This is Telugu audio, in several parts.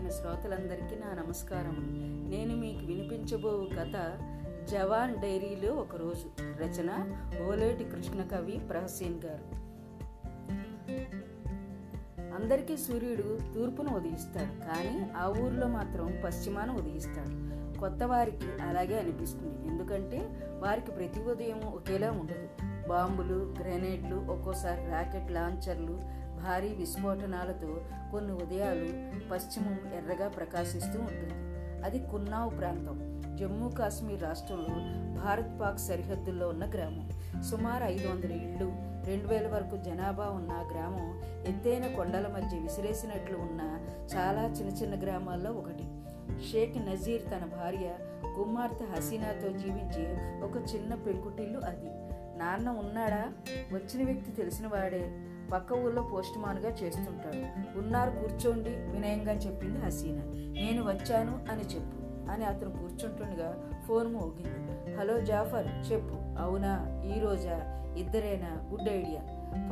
ప్రియమైన శ్రోతలందరికీ నా నమస్కారం. నేను మీకు వినిపించబో కథ జవాన్ డైరీలో ఒకరోజు రచన ఓలేటి కృష్ణ కవి ప్రహసీన్ గారు. అందరికీ సూర్యుడు తూర్పును ఉదయిస్తాడు కానీ ఆ ఊరిలో మాత్రం పశ్చిమాన ఉదయిస్తాడు. కొత్త వారికి అలాగే అనిపిస్తుంది. ఎందుకంటే వారికి ప్రతి ఉదయం ఒకేలా ఉండదు. బాంబులు గ్రెనేడ్లు ఒక్కోసారి రాకెట్ లాంచర్లు భారీ విస్ఫోటనాలతో కొన్ని ఉదయాలు పశ్చిమం ఎర్రగా ప్రకాశిస్తూ ఉంటుంది. అది కున్నావ్ ప్రాంతం. జమ్మూ కాశ్మీర్ రాష్ట్రంలో భారత్ పాక్ సరిహద్దుల్లో ఉన్న గ్రామం. సుమారు ఐదు వందల ఇళ్ళు రెండు వేల వరకు జనాభా ఉన్న గ్రామం ఎత్తైన కొండల మధ్య విసిరేసినట్లు ఉన్న చాలా చిన్న చిన్న గ్రామాల్లో ఒకటి. షేక్ నజీర్ తన భార్య కుమార్తె హసీనాతో జీవించే ఒక చిన్న పెంకుటిల్లు అది. నాన్న ఉన్నాడా? వచ్చిన వ్యక్తి తెలిసిన వాడే. పక్క ఊళ్ళో పోస్ట్ మాన్గా చేస్తుంటాడు. ఉన్నారు కూర్చోండి వినయంగా చెప్పింది హసీనా. నేను వచ్చాను అని చెప్పు అని అతను కూర్చుంటుండగా ఫోన్ మోగింది. హలో జాఫర్ చెప్పు. అవునా ఈ రోజా? ఇద్దరేనా? Good idea.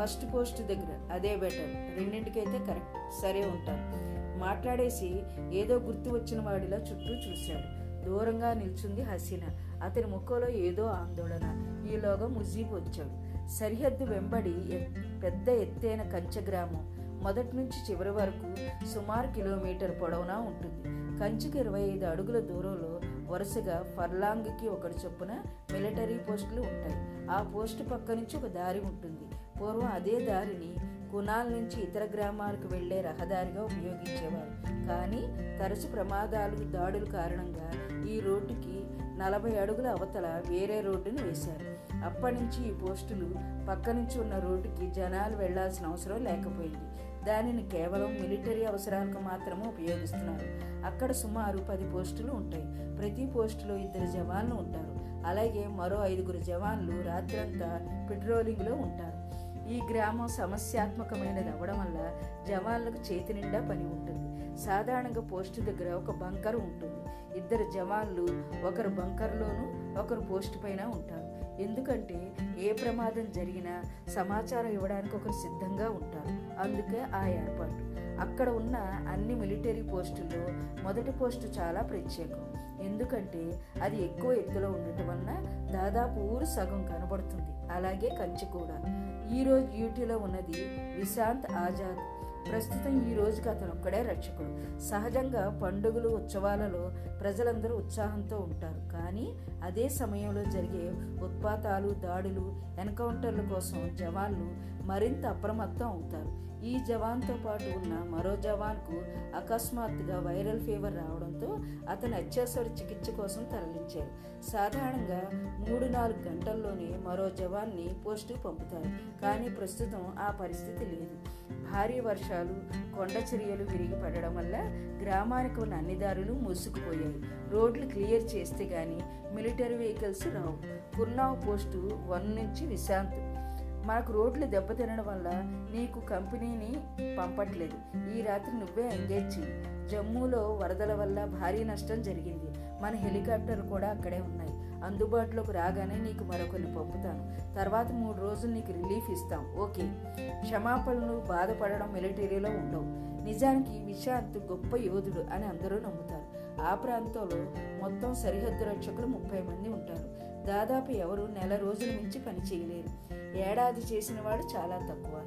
ఫస్ట్ పోస్ట్ దగ్గర అదే బెటర్. రెండింటికైతే కరెక్ట్. సరే ఉంటాను. మాట్లాడేసి ఏదో గుర్తు వచ్చిన వాడిలా చుట్టూ చూశాడు. దూరంగా నిల్చుంది హసీనా. అతని ముఖంలో ఏదో ఆందోళన. ఈలోగా ముజీబ్ వచ్చాడు. సరిహద్దు వెంబడి పెద్ద ఎత్తైన కంచె గ్రామం మొదటి నుంచి చివరి వరకు సుమారు కిలోమీటర్ పొడవునా ఉంటుంది. కంచెకి ఇరవై ఐదు అడుగుల దూరంలో వరుసగా ఫర్లాంగ్కి ఒకటి చొప్పున మిలిటరీ పోస్టులు ఉంటాయి. ఆ పోస్టు పక్క నుంచి ఒక దారి ఉంటుంది. పూర్వం అదే దారిని కునాల నుంచి ఇతర గ్రామాలకు వెళ్ళే రహదారిగా ఉపయోగించేవారు. కానీ తరచు ప్రమాదాలు దాడుల కారణంగా ఈ రోడ్డుకి నలభై అడుగుల అవతల వేరే రోడ్డును వేశారు. అప్పటి నుంచి ఈ పోస్టులు పక్క నుంచి ఉన్న రోడ్డుకి జనాలు వెళ్ళాల్సిన అవసరం లేకపోయింది. దానిని కేవలం మిలిటరీ అవసరాలకు మాత్రమే ఉపయోగిస్తున్నారు. అక్కడ సుమారు పది పోస్టులు ఉంటాయి. ప్రతి పోస్టులో ఇద్దరు జవాన్లు ఉంటారు. అలాగే మరో ఐదుగురు జవాన్లు రాత్రంతా పెట్రోలింగ్లో ఉంటారు. ఈ గ్రామం సమస్యాత్మకమైనది అవ్వడం వల్ల జవాన్లకు చేతి నిండా పని ఉంటుంది. సాధారణంగా పోస్టు దగ్గర ఒక బంకర్ ఉంటుంది. ఇద్దరు జవాన్లు ఒకరు బంకర్లోను ఒకరు పోస్టు పైన ఉంటారు. ఎందుకంటే ఏ ప్రమాదం జరిగినా సమాచారం ఇవ్వడానికి ఒకరు సిద్ధంగా ఉంటారు. అందుకే ఆ ఏర్పాటు. అక్కడ ఉన్న అన్ని మిలిటరీ పోస్టుల్లో మొదటి పోస్టు చాలా ప్రత్యేకం. ఎందుకంటే అది ఎక్కువ ఎత్తులో ఉండటం వలన దాదాపు ఊరు సగం కనబడుతుంది. అలాగే కంచి కూడా. ఈరోజు డ్యూటీలో ఉన్నది విశాంత్ ఆజాద్. ప్రస్తుతం ఈ రోజుకి అతను ఒక్కడే రక్షకుడు. సహజంగా పండుగలు ఉత్సవాలలో ప్రజలందరూ ఉత్సాహంతో ఉంటారు. కానీ అదే సమయంలో జరిగే ఉత్పాతాలు దాడులు ఎన్కౌంటర్ల కోసం జవాన్లు మరింత అప్రమత్తం అవుతారు. ఈ జవాన్తో పాటు ఉన్న మరో జవాన్కు అకస్మాత్తుగా వైరల్ ఫీవర్ రావడంతో అతను అత్యవసర చికిత్స కోసం తరలించారు. సాధారణంగా మూడు నాలుగు గంటల్లోనే మరో జవాన్ని పోస్టుకు పంపుతారు. కానీ ప్రస్తుతం ఆ పరిస్థితి లేదు. భారీ వర్షాలు కొండ చర్యలు విరిగి పడడం వల్ల గ్రామానికి ఉన్న అన్ని దారులు మూసుకుపోయాయి. రోడ్లు క్లియర్ చేస్తే కానీ మిలిటరీ వెహికల్స్ రావు. కున్నావ్ పోస్టు వన్ నుంచి విశాంత్. మనకు రోడ్లు దెబ్బతినడం వల్ల నీకు కంపెనీని పంపట్లేదు. ఈ రాత్రి నువ్వే ఎంగేజ్ చెయ్యి. జమ్మూలో వరదల వల్ల భారీ నష్టం జరిగింది. మన హెలికాప్టర్ కూడా అక్కడే ఉన్నాయి. అందుబాటులోకి రాగానే నీకు మరొకరిని పంపుతాను. తర్వాత మూడు రోజులు నీకు రిలీఫ్ ఇస్తాం. ఓకే. క్షమాపణలు బాధపడడం మిలిటరీలో ఉండవు. నిజానికి విశాంత్ గొప్ప యోధుడు అని అందరూ నమ్ముతారు. ఆ ప్రాంతంలో మొత్తం సరిహద్దు రక్షకులు ముప్పై మంది ఉంటారు. దాదాపు ఎవరు నెల రోజుల మించి పని చేయలేరు. ఏడాది చేసిన వాడు చాలా తక్కువ.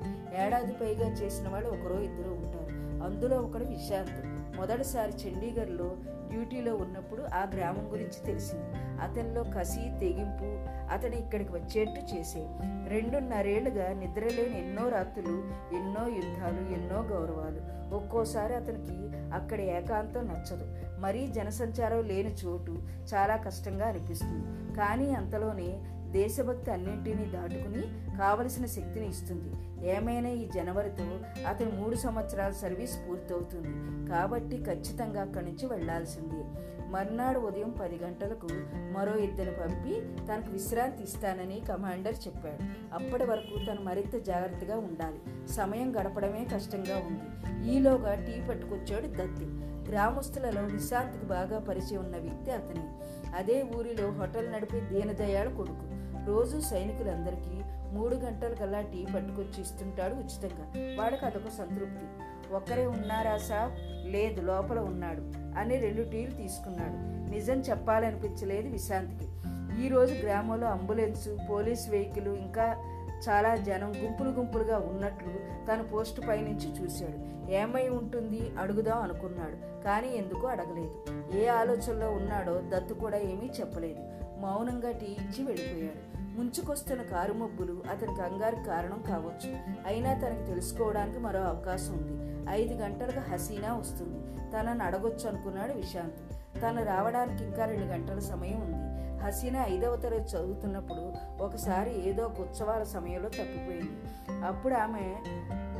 ఏడాది పైగా చేసిన వాడు ఒకరో ఇద్దరు ఉంటారు. అందులో ఒకడు విశాంత్. మొదటిసారి చండీగఢ్లో డ్యూటీలో ఉన్నప్పుడు ఆ గ్రామం గురించి తెలిసింది. అతనిలో కసి తెగింపు అతని ఇక్కడికి వచ్చేట్టు చేసే. రెండున్నరేళ్ళుగా నిద్రలేని ఎన్నో రాత్రులు ఎన్నో యుద్ధాలు ఎన్నో గౌరవాలు. ఒక్కోసారి అతనికి అక్కడ ఏకాంతం నచ్చదు. మరీ జనసంచారం లేని చోటు చాలా కష్టంగా అనిపిస్తుంది. కానీ అంతలోనే దేశభక్తి అన్నింటినీ దాటుకుని కావలసిన శక్తిని ఇస్తుంది. ఏమైనా ఈ జనవరితో అతని మూడు సంవత్సరాల సర్వీస్ పూర్తవుతుంది. కాబట్టి ఖచ్చితంగా అక్కడి నుంచి వెళ్ళాల్సిందే. మర్నాడు ఉదయం పది గంటలకు మరో ఇద్దరు పంపి తనకు విశ్రాంతి ఇస్తానని కమాండర్ చెప్పాడు. అప్పటి వరకు తను మరింత జాగ్రత్తగా ఉండాలి. సమయం గడపడమే కష్టంగా ఉంది. ఈలోగా టీ పట్టుకొచ్చాడు దత్తి. గ్రామస్తులలో విశ్రాంతికి బాగా పరిచయం ఉన్న వ్యక్తి అతని. అదే ఊరిలో హోటల్ నడిపే దీనదయాళ్ కొడుకు. రోజు సైనికులందరికీ మూడు గంటల కల్లా టీ పట్టుకొచ్చి ఇస్తుంటాడు ఉచితంగా. వాడికి అదొక సంతృప్తి. ఒక్కరే ఉన్నారా సాబ్? లేదు లోపల ఉన్నాడు. అని రెండు టీలు తీసుకున్నాడు. నిజం చెప్పాలనిపించలేదు విశాంతికి. ఈరోజు గ్రామంలో అంబులెన్సు పోలీస్ వెహికల్ ఇంకా చాలా జనం గుంపులు గుంపులుగా ఉన్నట్లు తన పోస్ట్ పైనుంచి చూశాడు. ఏమై ఉంటుంది? అడుగుదాం అనుకున్నాడు. కానీ ఎందుకు అడగలేదు. ఏ ఆలోచనలో ఉన్నాడో దత్తు కూడా ఏమీ చెప్పలేదు. మౌనంగా టీ ఇచ్చి వెళ్ళిపోయాడు. ముంచుకొస్తున్న కారు మబ్బులు అతని కంగారు కారణం కావచ్చు. అయినా తనకి తెలుసుకోవడానికి మరో అవకాశం ఉంది. ఐదు గంటలుగా హసీనా వస్తుంది. తనను అడగొచ్చు అనుకున్నాడు విశాంత్. తను రావడానికి ఇంకా రెండు గంటల సమయం ఉంది. హసీనా ఐదవ తరగతి చదువుతున్నప్పుడు ఒకసారి ఏదో ఒక ఉత్సవాల సమయంలో తప్పిపోయింది. అప్పుడు ఆమె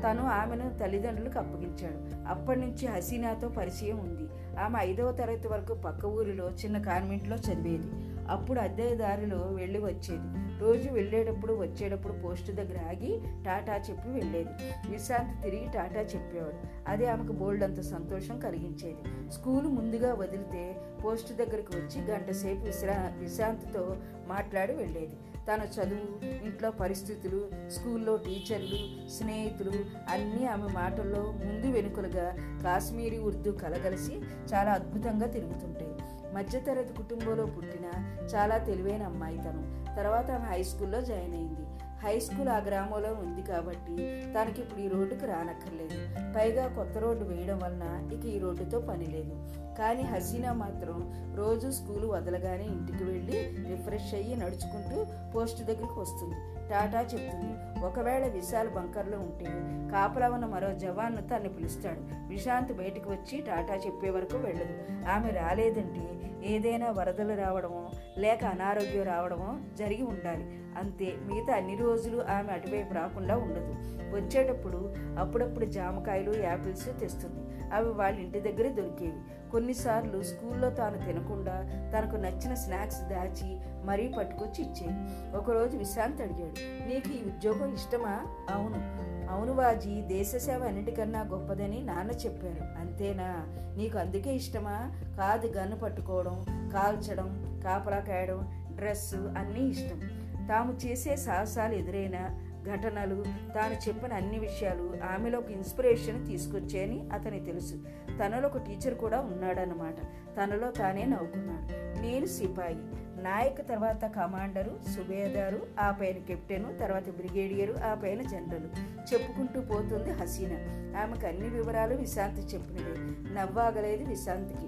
తను ఆమెను తల్లిదండ్రులకు అప్పగించాడు. అప్పటి నుంచి హసీనాతో పరిచయం ఉంది. ఆమె ఐదవ తరగతి వరకు పక్క ఊరిలో చిన్న కాన్వెంట్లో చదివేది. అప్పుడు అద్దె దారిలో వెళ్ళి వచ్చేది. రోజు వెళ్ళేటప్పుడు వచ్చేటప్పుడు పోస్టు దగ్గర ఆగి టాటా చెప్పి వెళ్ళేది. విశ్రాంతి తిరిగి టాటా చెప్పేవాడు. అది ఆమెకు బోల్డ్ అంత సంతోషం కలిగించేది. స్కూల్ ముందుగా వదిలితే పోస్టు దగ్గరికి వచ్చి గంట సేపు విశ్రా విశ్రాంతితో మాట్లాడి వెళ్ళేది. తన చదువు ఇంట్లో పరిస్థితులు స్కూల్లో టీచర్లు స్నేహితులు అన్నీ ఆమె మాటల్లో ముందు వెనుకలుగా కాశ్మీరీ ఉర్దూ కలగలిసి చాలా అద్భుతంగా తిరుగుతుంటాయి మధ్యతరగతి కుటుంబంలో పుట్టిన చాలా తెలివైన అమ్మాయి తను. తర్వాత ఆమె హై స్కూల్లో జాయిన్ అయింది. హై స్కూల్ ఆ గ్రామంలో ఉంది కాబట్టి తనకి ఇప్పుడు ఈ రోడ్డుకు రానక్కర్లేదు. పైగా కొత్త రోడ్డు వేయడం వలన ఇక ఈ రోడ్డుతో పని లేదు. కానీ హసీనా మాత్రం రోజు స్కూలు వదలగానే ఇంటికి వెళ్ళి రిఫ్రెష్ అయ్యి నడుచుకుంటూ పోస్ట్ దగ్గరికి వస్తుంది. టాటా చెప్తుంది ఒకవేళ విశాల్ బంకర్లో ఉంటే కాపలా ఉన్న మరో జవాన్ను తన్ని పిలుస్తాడు. విశాంత్ బయటకు వచ్చి టాటా చెప్పే వరకు వెళ్ళదు. ఆమె రాలేదంటే ఏదైనా వరదలు రావడమో లేక అనారోగ్యం రావడమో జరిగి ఉండాలి. అంతే మిగతా అన్ని రోజులు ఆమె అటువైపు రాకుండా ఉండదు. వచ్చేటప్పుడు అప్పుడప్పుడు జామకాయలు యాపిల్స్ తెస్తుంది. అవి వాళ్ళ ఇంటి దగ్గరే దొరికేవి. కొన్నిసార్లు స్కూల్లో తాను తినకుండా తనకు నచ్చిన స్నాక్స్ దాచి మరీ పట్టుకొచ్చి ఇచ్చేది ఒకరోజు విశాంత్ అడిగాడు. నీకు ఈ ఉద్యోగం ఇష్టమా? అవును. అవును వాజీ దేశ సేవ అన్నిటికన్నా గొప్పదని నాన్న చెప్పారు. అంతేనా? నీకు అందుకే ఇష్టమా? కాదు గన్ను పట్టుకోవడం కాల్చడం కాపలా కాయడం డ్రెస్సు అన్నీ ఇష్టం. తాము చేసే సాహసాలు ఎదురైన ఘటనలు తాను చెప్పిన అన్ని విషయాలు ఆమెలో ఒక ఇన్స్పిరేషన్ తీసుకొచ్చాయని అతనికి తెలుసు. తనలో ఒక టీచర్ కూడా ఉన్నాడన్నమాట. తనలో తానే నవ్వుకున్నాడు. నేను సిపాయి. నాయక్ తర్వాత కమాండరు సుబేదారు ఆ పైన కెప్టెను తర్వాత బ్రిగేడియరు ఆ పైన జనరల్. చెప్పుకుంటూ పోతుంది హసీనా. ఆమెకు అన్ని వివరాలు విశాంతి చెప్పినవి నవ్వాగలేదు విశాంతికి.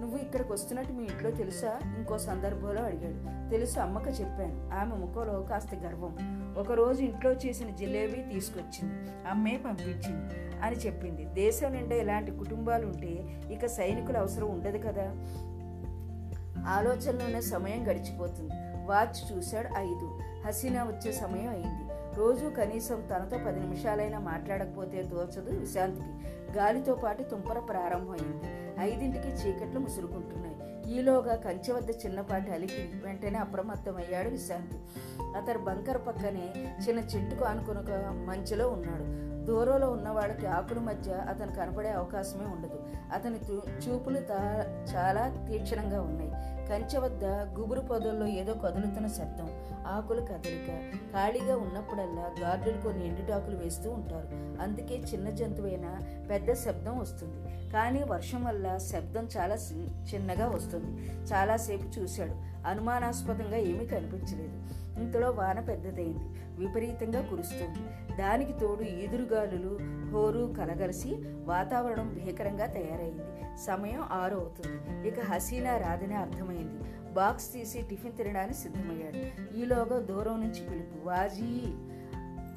నువ్వు ఇక్కడికి వస్తున్నట్టు మీ ఇంట్లో తెలుసా? ఇంకో సందర్భంలో అడిగాడు. తెలుసు అమ్మకు చెప్పాను. ఆమె ముఖంలో కాస్త గర్వం. ఒకరోజు ఇంట్లో చేసిన జిలేబీ తీసుకొచ్చింది. అమ్మే పంపించింది అని చెప్పింది. దేశం నిండా ఇలాంటి కుటుంబాలు ఉంటే ఇక సైనికుల అవసరం ఉండదు కదా? ఆలోచనలోనే సమయం గడిచిపోతుంది. వాచ్ చూశాడు ఐదు. హసీనా వచ్చే సమయం అయింది. రోజు కనీసం తనతో పది నిమిషాలైనా మాట్లాడకపోతే తోచదు విశాంతికి. గాలితో పాటు తుంపర ప్రారంభమైంది. ఐదింటికి చీకట్లు ముసురుకుంటున్నాయి. ఈలోగా కంచె వద్ద చిన్నపాటి అలికి వెంటనే అప్రమత్తమయ్యాడు విశాంతి. అతను బంకర్ పక్కనే చిన్న చెట్టుకు ఆనుకుని ఒక మంచులో ఉన్నాడు. దూరంలో ఉన్నవాడికి ఆకుల మధ్య అతను కనపడే అవకాశమే ఉండదు. అతని చూపులు చాలా తీక్షణంగా ఉన్నాయి. కంచె వద్ద గుబురు పొదల్లో ఏదో కదులుతున్న శబ్దం ఆకుల కదలిక. ఖాళీగా ఉన్నప్పుడల్లా గార్డులు కొన్ని ఎండుటాకులు వేస్తూ ఉంటారు. అందుకే చిన్న జంతువైనా పెద్ద శబ్దం వస్తుంది. కానీ వర్షం వల్ల శబ్దం చాలా చిన్నగా వస్తుంది. చాలాసేపు చూశాడు. అనుమానాస్పదంగా ఏమీ కనిపించలేదు. ఇంతలో వాన పెద్దదైంది. విపరీతంగా కురుస్తుంది. దానికి తోడు ఈదురుగాలులు హోరు కలగలిసి వాతావరణం భీకరంగా తయారైంది. సమయం ఆరు అవుతుంది. ఇక హసీనా రాదని అర్థమైంది. బాక్స్ తీసి టిఫిన్ తినడానికి సిద్ధమయ్యాడు. ఈలోగా దూరం నుంచి పిలుపు వాజీ!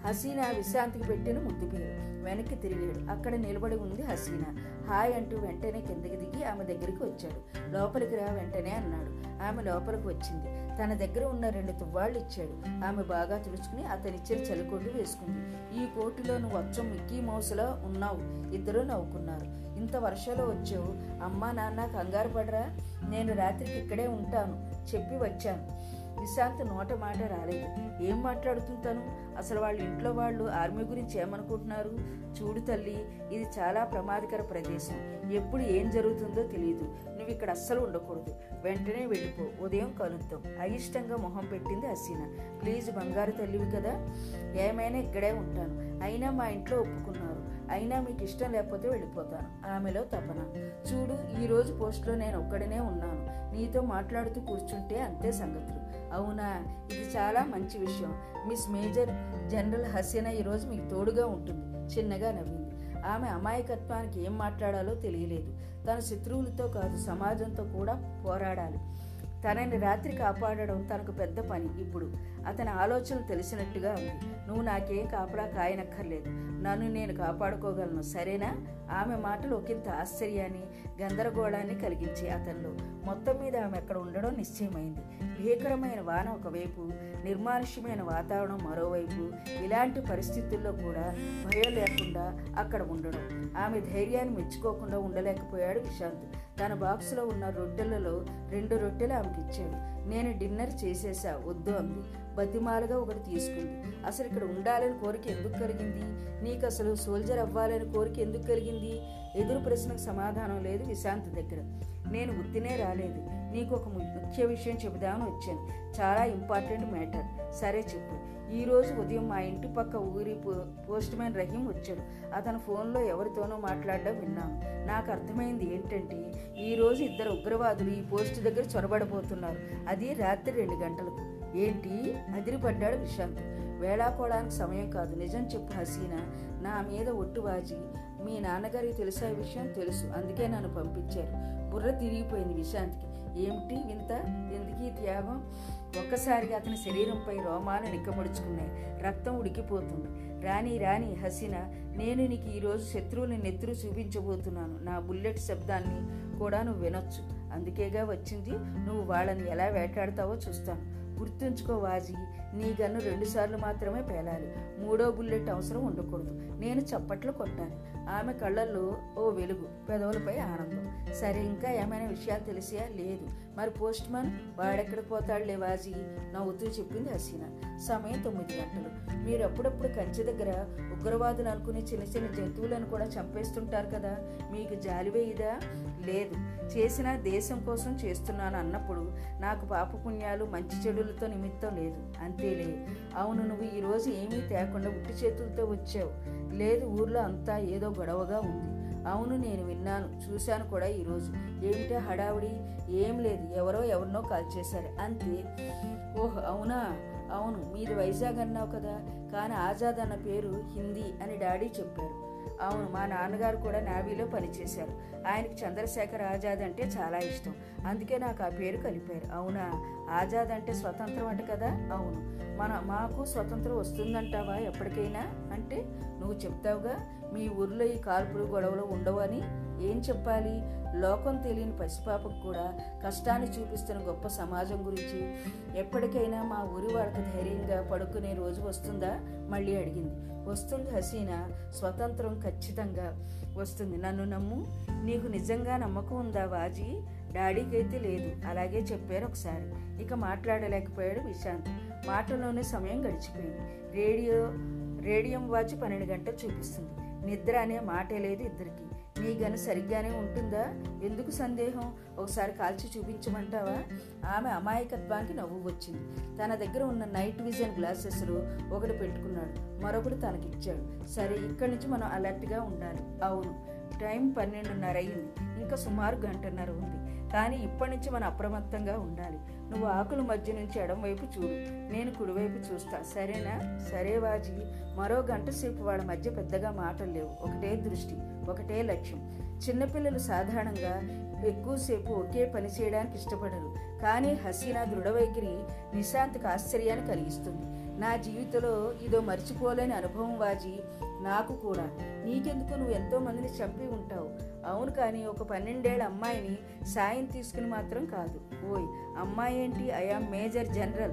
హసీనా విశ్రాంతికి పెట్టిన ముద్దు పేరు. వెనక్కి తిరిగాడు. అక్కడ నిలబడి ఉంది హసీనా. హాయ్ అంటూ వెంటనే కిందకి దిగి ఆమె దగ్గరికి వచ్చాడు. లోపలికి రా వెంటనే అన్నాడు. ఆమె లోపలికి వచ్చింది. తన దగ్గర ఉన్న రెండు తువ్వాళ్ళు ఇచ్చాడు. ఆమె బాగా తుడుచుకుని అతనిచ్చిన చలికోటు వేసుకుంది. ఈ కోటులో నువ్వు అచ్చం మిక్కీ మౌసులో ఉన్నావు. ఇద్దరూ నవ్వుకున్నారు. ఇంత వర్షంలో వచ్చావు. అమ్మా నాన్న కంగారు పడరా? నేను రాత్రికి ఇక్కడే ఉంటాను. చెప్పి వచ్చాను. విశాంత్ నోట మాట రాలేదు. ఏం మాట్లాడుతుంటాను అసలు వాళ్ళ ఇంట్లో వాళ్ళు ఆర్మీ గురించి ఏమనుకుంటున్నారు? చూడు తల్లి ఇది చాలా ప్రమాదకర ప్రదేశం. ఎప్పుడు ఏం జరుగుతుందో తెలియదు. నువ్వు ఇక్కడ అస్సలు ఉండకూడదు. వెంటనే వెళ్ళిపో. ఉదయం కలుద్దాం. అయిష్టంగా మొహం పెట్టింది హసీనా. ప్లీజ్ బంగారు తల్లివి కదా. ఏమైనా ఇక్కడే ఉంటాను. అయినా మా ఇంట్లో ఒప్పుకున్నారు. అయినా మీకు ఇష్టం లేకపోతే వెళ్ళిపోతాను. ఆమెలో తపన. చూడు ఈరోజు పోస్ట్లో నేను ఒక్కడనే ఉన్నాను. నీతో మాట్లాడుతూ కూర్చుంటే అంతే సంగతులు. అవునా? ఇది చాలా మంచి విషయం. మిస్ మేజర్ జనరల్ హసీనా ఈరోజు మీకు తోడుగా ఉంటుంది. చిన్నగా నవ్వింది. ఆమె అమాయకత్వానికి ఏం మాట్లాడాలో తెలియలేదు. తన శత్రువులతో కాదు సమాజంతో కూడా పోరాడాలి. తనని రాత్రి కాపాడడం తనకు పెద్ద పని ఇప్పుడు. అతని ఆలోచనలు తెలిసినట్టుగా ఉంది. నువ్వు నాకేం కాపలా కాయనక్కర్లేదు. నన్ను నేను కాపాడుకోగలను సరేనా? ఆమె మాటలు ఒకంత ఆశ్చర్యాన్ని గందరగోళాన్ని కలిగించి అతనిలో. మొత్తం మీద ఆమె అక్కడ ఉండడం నిశ్చయమైంది. భీకరమైన వాన ఒకవైపు నిర్మానుష్యమైన వాతావరణం మరోవైపు ఇలాంటి పరిస్థితుల్లో కూడా భయం లేకుండా అక్కడ ఉండడం. ఆమె ధైర్యాన్ని మెచ్చుకోకుండా ఉండలేకపోయాడు విశాంత్. తన బాక్స్లో ఉన్న రొట్టెలలో రెండు రొట్టెలు ఆమెకి ఇచ్చాడు నేను డిన్నర్ చేసేసా వద్దు అంది. బతిమాలుగా ఒకటి తీసుకుంది. అసలు ఇక్కడ ఉండాలని కోరిక ఎందుకు కలిగింది? నీకు అసలు సోల్జర్ అవ్వాలని కోరిక ఎందుకు కలిగింది? ఎదురు ప్రశ్నకు సమాధానం లేదు విశాంత్ దగ్గర. నేను ఉత్తినే రాలేదు. నీకు ఒక ముఖ్య విషయం చెబుదామని వచ్చాను. చాలా ఇంపార్టెంట్ మ్యాటర్. సరే చెప్పు. ఈరోజు ఉదయం మా ఇంటి పక్క ఊరి పోస్ట్ మ్యాన్ రహీం వచ్చాడు. అతను ఫోన్లో ఎవరితోనో మాట్లాడడం విన్నాను నాకు అర్థమైంది ఏంటంటే ఈరోజు ఇద్దరు ఉగ్రవాదులు ఈ పోస్ట్ దగ్గర చొరబడబోతున్నారు. అది రాత్రి రెండు గంటలకు. ఏంటి? అదిరిపడ్డాడు విశాంత్. వేళాకోవడానికి సమయం కాదు. నిజం చెప్పు హసీనా. నా మీద ఒట్టు వాజి. మీ నాన్నగారికి తెలిసే విషయం తెలుసు. అందుకే నన్ను పంపించారు. బుర్ర తిరిగిపోయింది విశాంత్కి. ఏమిటి వింత? ఎందుకు ఈ త్యాగం? ఒక్కసారిగా అతని శరీరంపై రోమాలు నిక్కముడుచుకున్నాయి. రక్తం ఉడికిపోతుంది. రాణి రాణి హసీన నేను నీకు ఈరోజు శత్రువుని నెత్తురు చూపించబోతున్నాను. నా బుల్లెట్ శబ్దాన్ని కూడా నువ్వు వినొచ్చు. అందుకేగా వచ్చింది. నువ్వు వాళ్ళని ఎలా వేటాడతావో చూస్తాను. గుర్తుంచుకో వాజీ నీ గన్ను రెండుసార్లు మాత్రమే పేలాలి. మూడో బుల్లెట్ అవసరం ఉండకూడదు. నేను చప్పట్లు కొట్టాను. ఆమె కళ్ళల్లో ఓ వెలుగు పెదవులపై ఆనందం. సరే ఇంకా ఏమైనా విషయాలు తెలిసా? లేదు. మరి పోస్ట్ మ్యాన్ వాడెక్కడ పోతాడులే వాజీ? నవ్వుతూ చెప్పింది హసీనా. సమయం తొమ్మిది గంటలు. మీరు అప్పుడప్పుడు కంచె దగ్గర ఉగ్రవాదులు అనుకునే చిన్న చిన్న జంతువులను కూడా చంపేస్తుంటారు కదా? మీకు జాలివేయిదా లేదు. చేసిన దేశం కోసం చేస్తున్నాను అన్నప్పుడు నాకు పాపపుణ్యాలు మంచి చెడులతో నిమిత్తం లేదు. అంతేలే అవును నువ్వు ఈరోజు ఏమీ తేకుండా ఉట్టి చేతులతో వచ్చావు. లేదు ఊర్లో అంతా ఏదో గొడవగా ఉంది. అవును నేను విన్నాను చూశాను కూడా ఈరోజు ఏమిటా హడావుడి? ఏం లేదు ఎవరో ఎవరినో కాల్ చేశారు. అంతే. ఓహ్ అవునా? అవును మీది వైజాగ్ అన్నావు కదా. కానీ ఆజాద్ అన్న పేరు హిందీ అని డాడీ చెప్పారు. అవును మా నాన్నగారు కూడా నావీలో పనిచేశారు. ఆయనకి చంద్రశేఖర్ ఆజాద్ అంటే చాలా ఇష్టం. అందుకే నాకు ఆ పేరు కలిపారు. అవునా? ఆజాద్ అంటే స్వతంత్రం అంట కదా? అవును. మన మాకు స్వతంత్రం వస్తుందంటావా ఎప్పటికైనా? అంటే నువ్వు చెప్తావుగా మీ ఊర్లో ఈ కాల్పులు గొడవలు ఉండవని ఏం చెప్పాలి? లోకం తెలియని పసిపాపకు కూడా కష్టాన్ని చూపిస్తున్న గొప్ప సమాజం గురించి. ఎప్పటికైనా మా ఊరి వాళ్ళకి ధైర్యంగా పడుకునే రోజు వస్తుందా? మళ్ళీ అడిగింది. వస్తుంది హసీనా స్వతంత్రం ఖచ్చితంగా వస్తుంది. నన్ను నమ్ము నీకు నిజంగా నమ్మకం ఉందా వాజీ? డాడీకి అయితే లేదు. అలాగే చెప్పారు ఒకసారి. ఇక మాట్లాడలేకపోయాడు విశాంత్. మాటలోనే సమయం గడిచిపోయింది. రేడియో రేడియం వాచ్ పన్నెండు గంటలు చూపిస్తుంది. నిద్ర అనే మాటే లేదు ఇద్దరికి. నీ గను సరిగ్గానే ఉంటుందా? ఎందుకు సందేహం? ఒకసారి కాల్చి చూపించమంటావా? ఆమె అమాయకత్వానికి నవ్వు వచ్చింది. తన దగ్గర ఉన్న నైట్ విజన్ గ్లాసెస్లో ఒకటి పెట్టుకున్నాడు. మరొకటి తనకిచ్చాడు. సరే ఇక్కడి నుంచి మనం అలర్ట్గా ఉండాలి. అవును. టైం పన్నెండున్నర అయింది ఇంకా సుమారు గంటన్నర ఉంది. కానీ ఇప్పటి నుంచి మనం అప్రమత్తంగా ఉండాలి. నువ్వు ఆకుల మధ్య నుంచి ఎడం వైపు చూడు. నేను కుడివైపు చూస్తా. సరేనా? సరే వాజీ మరో గంట సేపు వాళ్ళ మధ్య పెద్దగా మాటలు లేవు. ఒకటే దృష్టి ఒకటే లక్ష్యం. చిన్నపిల్లలు సాధారణంగా ఎక్కువసేపు ఒకే పని చేయడానికి ఇష్టపడరు. కానీ హసీనా దృఢవైఖరి నిశాంత్కి ఆశ్చర్యాన్ని కలిగిస్తుంది. నా జీవితంలో ఇదో మర్చిపోలేని అనుభవం వాజీ నాకు కూడా. నీకెందుకు? నువ్వు ఎంతో మందిని చంపి ఉంటావు. అవును కానీ ఒక పన్నెండేళ్ళ అమ్మాయిని సాయం తీసుకుని మాత్రం కాదు. ఓయ్ అమ్మాయి ఏంటి? ఐఆ మేజర్ జనరల్.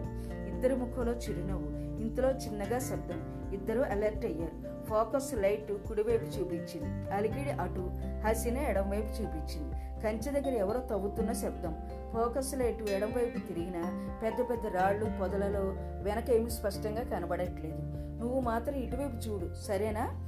ఇద్దరు ముఖంలో చిరునవ్వు. ఇంతలో చిన్నగా శబ్దం. ఇద్దరు అలర్ట్ అయ్యారు. ఫోకస్ లైట్ కుడివైపు చూపించింది. అలిగిడి అటు హసీన ఎడంవైపు చూపించింది. కంచె దగ్గర ఎవరో తవ్వుతున్న శబ్దం. ఫోకస్లో ఎటు ఎడంవైపు తిరిగిన పెద్ద పెద్ద రాళ్ళు పొదలలో వెనక ఏమి స్పష్టంగా కనబడట్లేదు. నువ్వు మాత్రం ఇటువైపు చూడు సరేనా?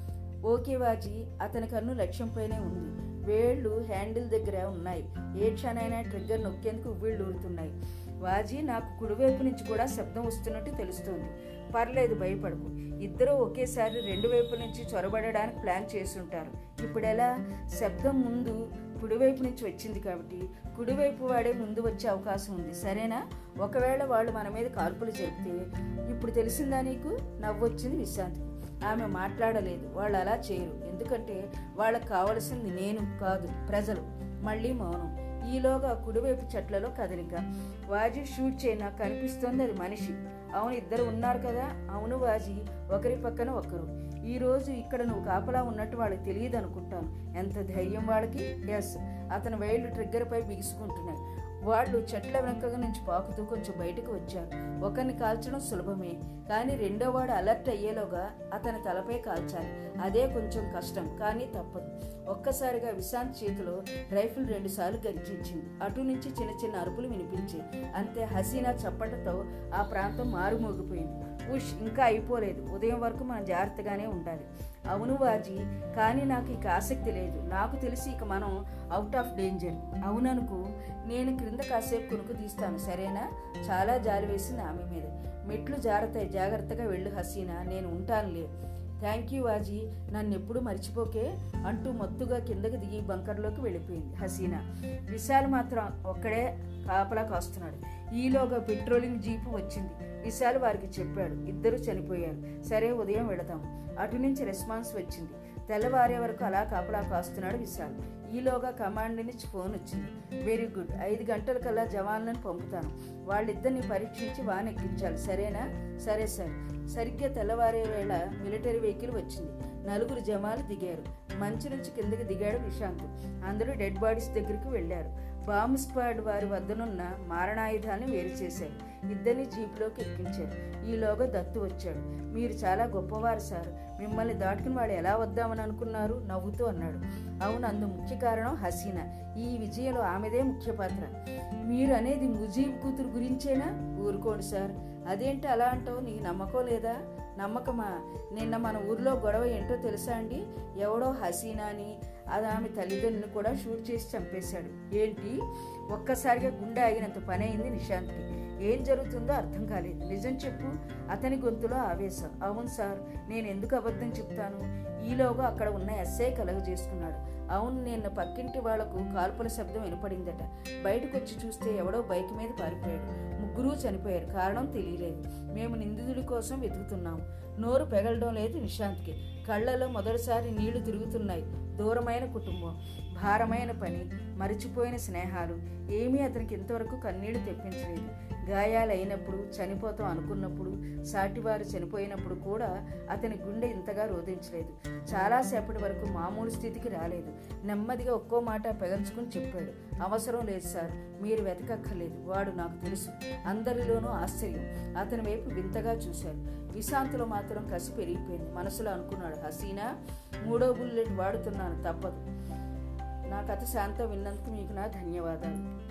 ఓకే వాజీ అతని కన్ను లక్ష్యంపైనే ఉంది. వేళ్ళు హ్యాండిల్ దగ్గర ఉన్నాయి. ఏ క్షణైనా ట్రిగ్గర్ నొక్కేందుకు వీళ్ళు ఊరుతున్నాయి. వాజీ నాకు కుడివైపు నుంచి కూడా శబ్దం వస్తున్నట్టు తెలుస్తుంది. పర్లేదు భయపడకు. ఇద్దరూ ఒకేసారి రెండు వైపుల నుంచి చొరబడడానికి ప్లాన్ చేసుంటారు. ఇప్పుడు ఎలా శబ్దం ముందు కుడివైపు నుంచి వచ్చింది కాబట్టి కుడివైపు వాడే ముందు వచ్చే అవకాశం ఉంది. సరేనా? ఒకవేళ వాళ్ళు మన మీద కాల్పులు చెప్తే ఇప్పుడు తెలిసిందా నీకు? నవ్వొచ్చింది విశ్రాంతి ఆమె మాట్లాడలేదు. వాళ్ళు అలా చేయరు. ఎందుకంటే వాళ్ళకి కావలసింది నేను కాదు ప్రజలు. మళ్ళీ మౌనం. ఈలోగా కుడివైపు చెట్లలో కదలిక. వాజీ షూట్ చేయన? కనిపిస్తోంది అది మనిషి. అవును ఇద్దరు ఉన్నారు కదా. అవును వాజీ ఒకరి పక్కన ఒకరు. ఈరోజు ఇక్కడ నువ్వు కాపలా ఉన్నట్టు వాళ్ళకి తెలియదు అనుకుంటాను. ఎంత ధైర్యం వాళ్ళకి? ఎస్ అతని వేళ్ళు ట్రిగ్గర్పై బిగుసుకుంటున్నాయి. వాళ్ళు చెట్ల వెనక నుంచి పాకుతూ కొంచెం బయటకు వచ్చారు. ఒకరిని కాల్చడం సులభమే కానీ రెండో వాడు అలర్ట్ అయ్యేలోగా అతని తలపై కాల్చాలి. అదే కొంచెం కష్టం కానీ తప్పదు. ఒక్కసారిగా విశాంత్ చేతిలో రైఫిల్ రెండుసార్లు గర్జించింది. అటు నుంచి చిన్న చిన్న అరుపులు వినిపించాయి. అంతే హసీనా చప్పటతో ఆ ప్రాంతం మారుమోగిపోయింది. ఉష్ ఇంకా అయిపోలేదు. ఉదయం వరకు మనం జాగ్రత్తగానే ఉండాలి. అవును వాజీ కానీ నాకు ఇక ఆసక్తి లేదు. నాకు తెలిసి ఇక మనం అవుట్ ఆఫ్ డేంజర్ అవుననుకు నేను క్రింద కాసేపు కొనుక్కు తీస్తాను సరేనా? చాలా జాలి వేసింది ఆమె మీద. మెట్లు జాగ్రత్త జాగ్రత్తగా వెళ్ళు హసీనా నేను ఉంటానులే. థ్యాంక్ యూ వాజీ నన్ను ఎప్పుడు మర్చిపోకే అంటూ మత్తుగా కిందకి దిగి బంకర్లోకి వెళ్ళిపోయింది హసీనా. విశాల్ మాత్రం ఒక్కడే కాపలా కాస్తున్నాడు. ఈలోగా పెట్రోలింగ్ జీపు వచ్చింది. విశాల్ వారికి చెప్పాడు. ఇద్దరు చనిపోయారు. సరే ఉదయం వెళదాం. అటు నుంచి రెస్పాన్స్ వచ్చింది. తెల్లవారే వరకు అలా కాపలా కాస్తున్నాడు విశాల్. ఈలోగా కమాండ్ నుంచి ఫోన్ వచ్చింది. Very good. ఐదు గంటల కల్లా జవాన్లను పంపుతాను. వాళ్ళిద్దరిని పరీక్షించి వాన్ ఎక్కించాలి సరేనా? సరే సార్. సరిగ్గా తెల్లవారే వేళ మిలిటరీ వెహికల్ వచ్చింది. నలుగురు జవాన్లు దిగారు. మంచి నుంచి కిందకి దిగాడు విశాంత్. అందరూ డెడ్ బాడీస్ దగ్గరికి వెళ్ళారు. బాంబ్ స్క్వాడ్ వారి వద్దనున్న మారణాయుధాన్ని వేరు చేశారు ఇద్దరిని జీపులోకి ఎక్కించారు ఈలోగా దత్తు వచ్చాడు. మీరు చాలా గొప్పవారు సార్. మిమ్మల్ని దాటుకుని వాడు ఎలా వద్దామని అనుకున్నారు? నవ్వుతూ అన్నాడు. అవును అందు ముఖ్య కారణం హసీనా. ఈ విజయంలో ఆమెదే ముఖ్య పాత్ర. మీరు అనేది ముజీబ్ కూతురు గురించేనా? ఊరుకోండి సార్. అదేంటి అలా అంటావు? నీకు నమ్మకం లేదా? నమ్మకమా? నిన్న మన ఊర్లో గొడవ ఏంటో తెలుసా అండి? ఎవడో హసీనా అని అది ఆమె తల్లిదండ్రులను కూడా షూట్ చేసి చంపేశాడు. ఏంటి? ఒక్కసారిగా గుండె ఆగినంత పని అయింది నిశాంత్కి. ఏం జరుగుతుందో అర్థం కాలేదు. నిజం చెప్పు. అతని గొంతులో ఆవేశం. అవును సార్ నేను ఎందుకు అబద్ధం చెప్తాను? ఈలోగా అక్కడ ఉన్న ఎస్ఐ కలగ చేసుకున్నాడు. అవును నిన్న పక్కింటి వాళ్ళకు కాల్పుల శబ్దం వినపడిందట. బయటకు వచ్చి చూస్తే ఎవడో బైక్ మీద పారిపోయాడు. ముగ్గురూ చనిపోయారు. కారణం తెలియలేదు. మేము నిందితుడి కోసం వెతుకుతున్నాము. నోరు పెగలడం లేదు నిశాంత్కి. కళ్ళలో మొదటిసారి నీళ్ళు తిరుగుతున్నాయి. దూరమైన కుటుంబం భారమైన పని మరిచిపోయిన స్నేహాలు. ఏమీ అతనికి ఇంతవరకు కన్నీళ్ళు తెప్పించలేదు. గాయాలైనప్పుడు చనిపోతాం అనుకున్నప్పుడు సాటివారు చనిపోయినప్పుడు కూడా అతని గుండె ఇంతగా రోధించలేదు. చాలాసేపటి వరకు మామూలు స్థితికి రాలేదు. నెమ్మదిగా ఒక్కో మాట పెగల్చుకుని చెప్పాడు. అవసరం లేదు సార్ మీరు వెతకక్కర్లేదు. వాడు నాకు తెలుసు. అందరిలోనూ ఆశ్చర్యం. అతని వైపు వింతగా చూశారు విశాంతిలో మాత్రం కసి పెరిగిపోయింది. మనసులో అనుకున్నాడు హసీనా మూడో బుల్లెట్ వాడుతున్నాను తప్పదు. నా కథ శాంతం విన్నందుకు మీకు నా ధన్యవాదాలు.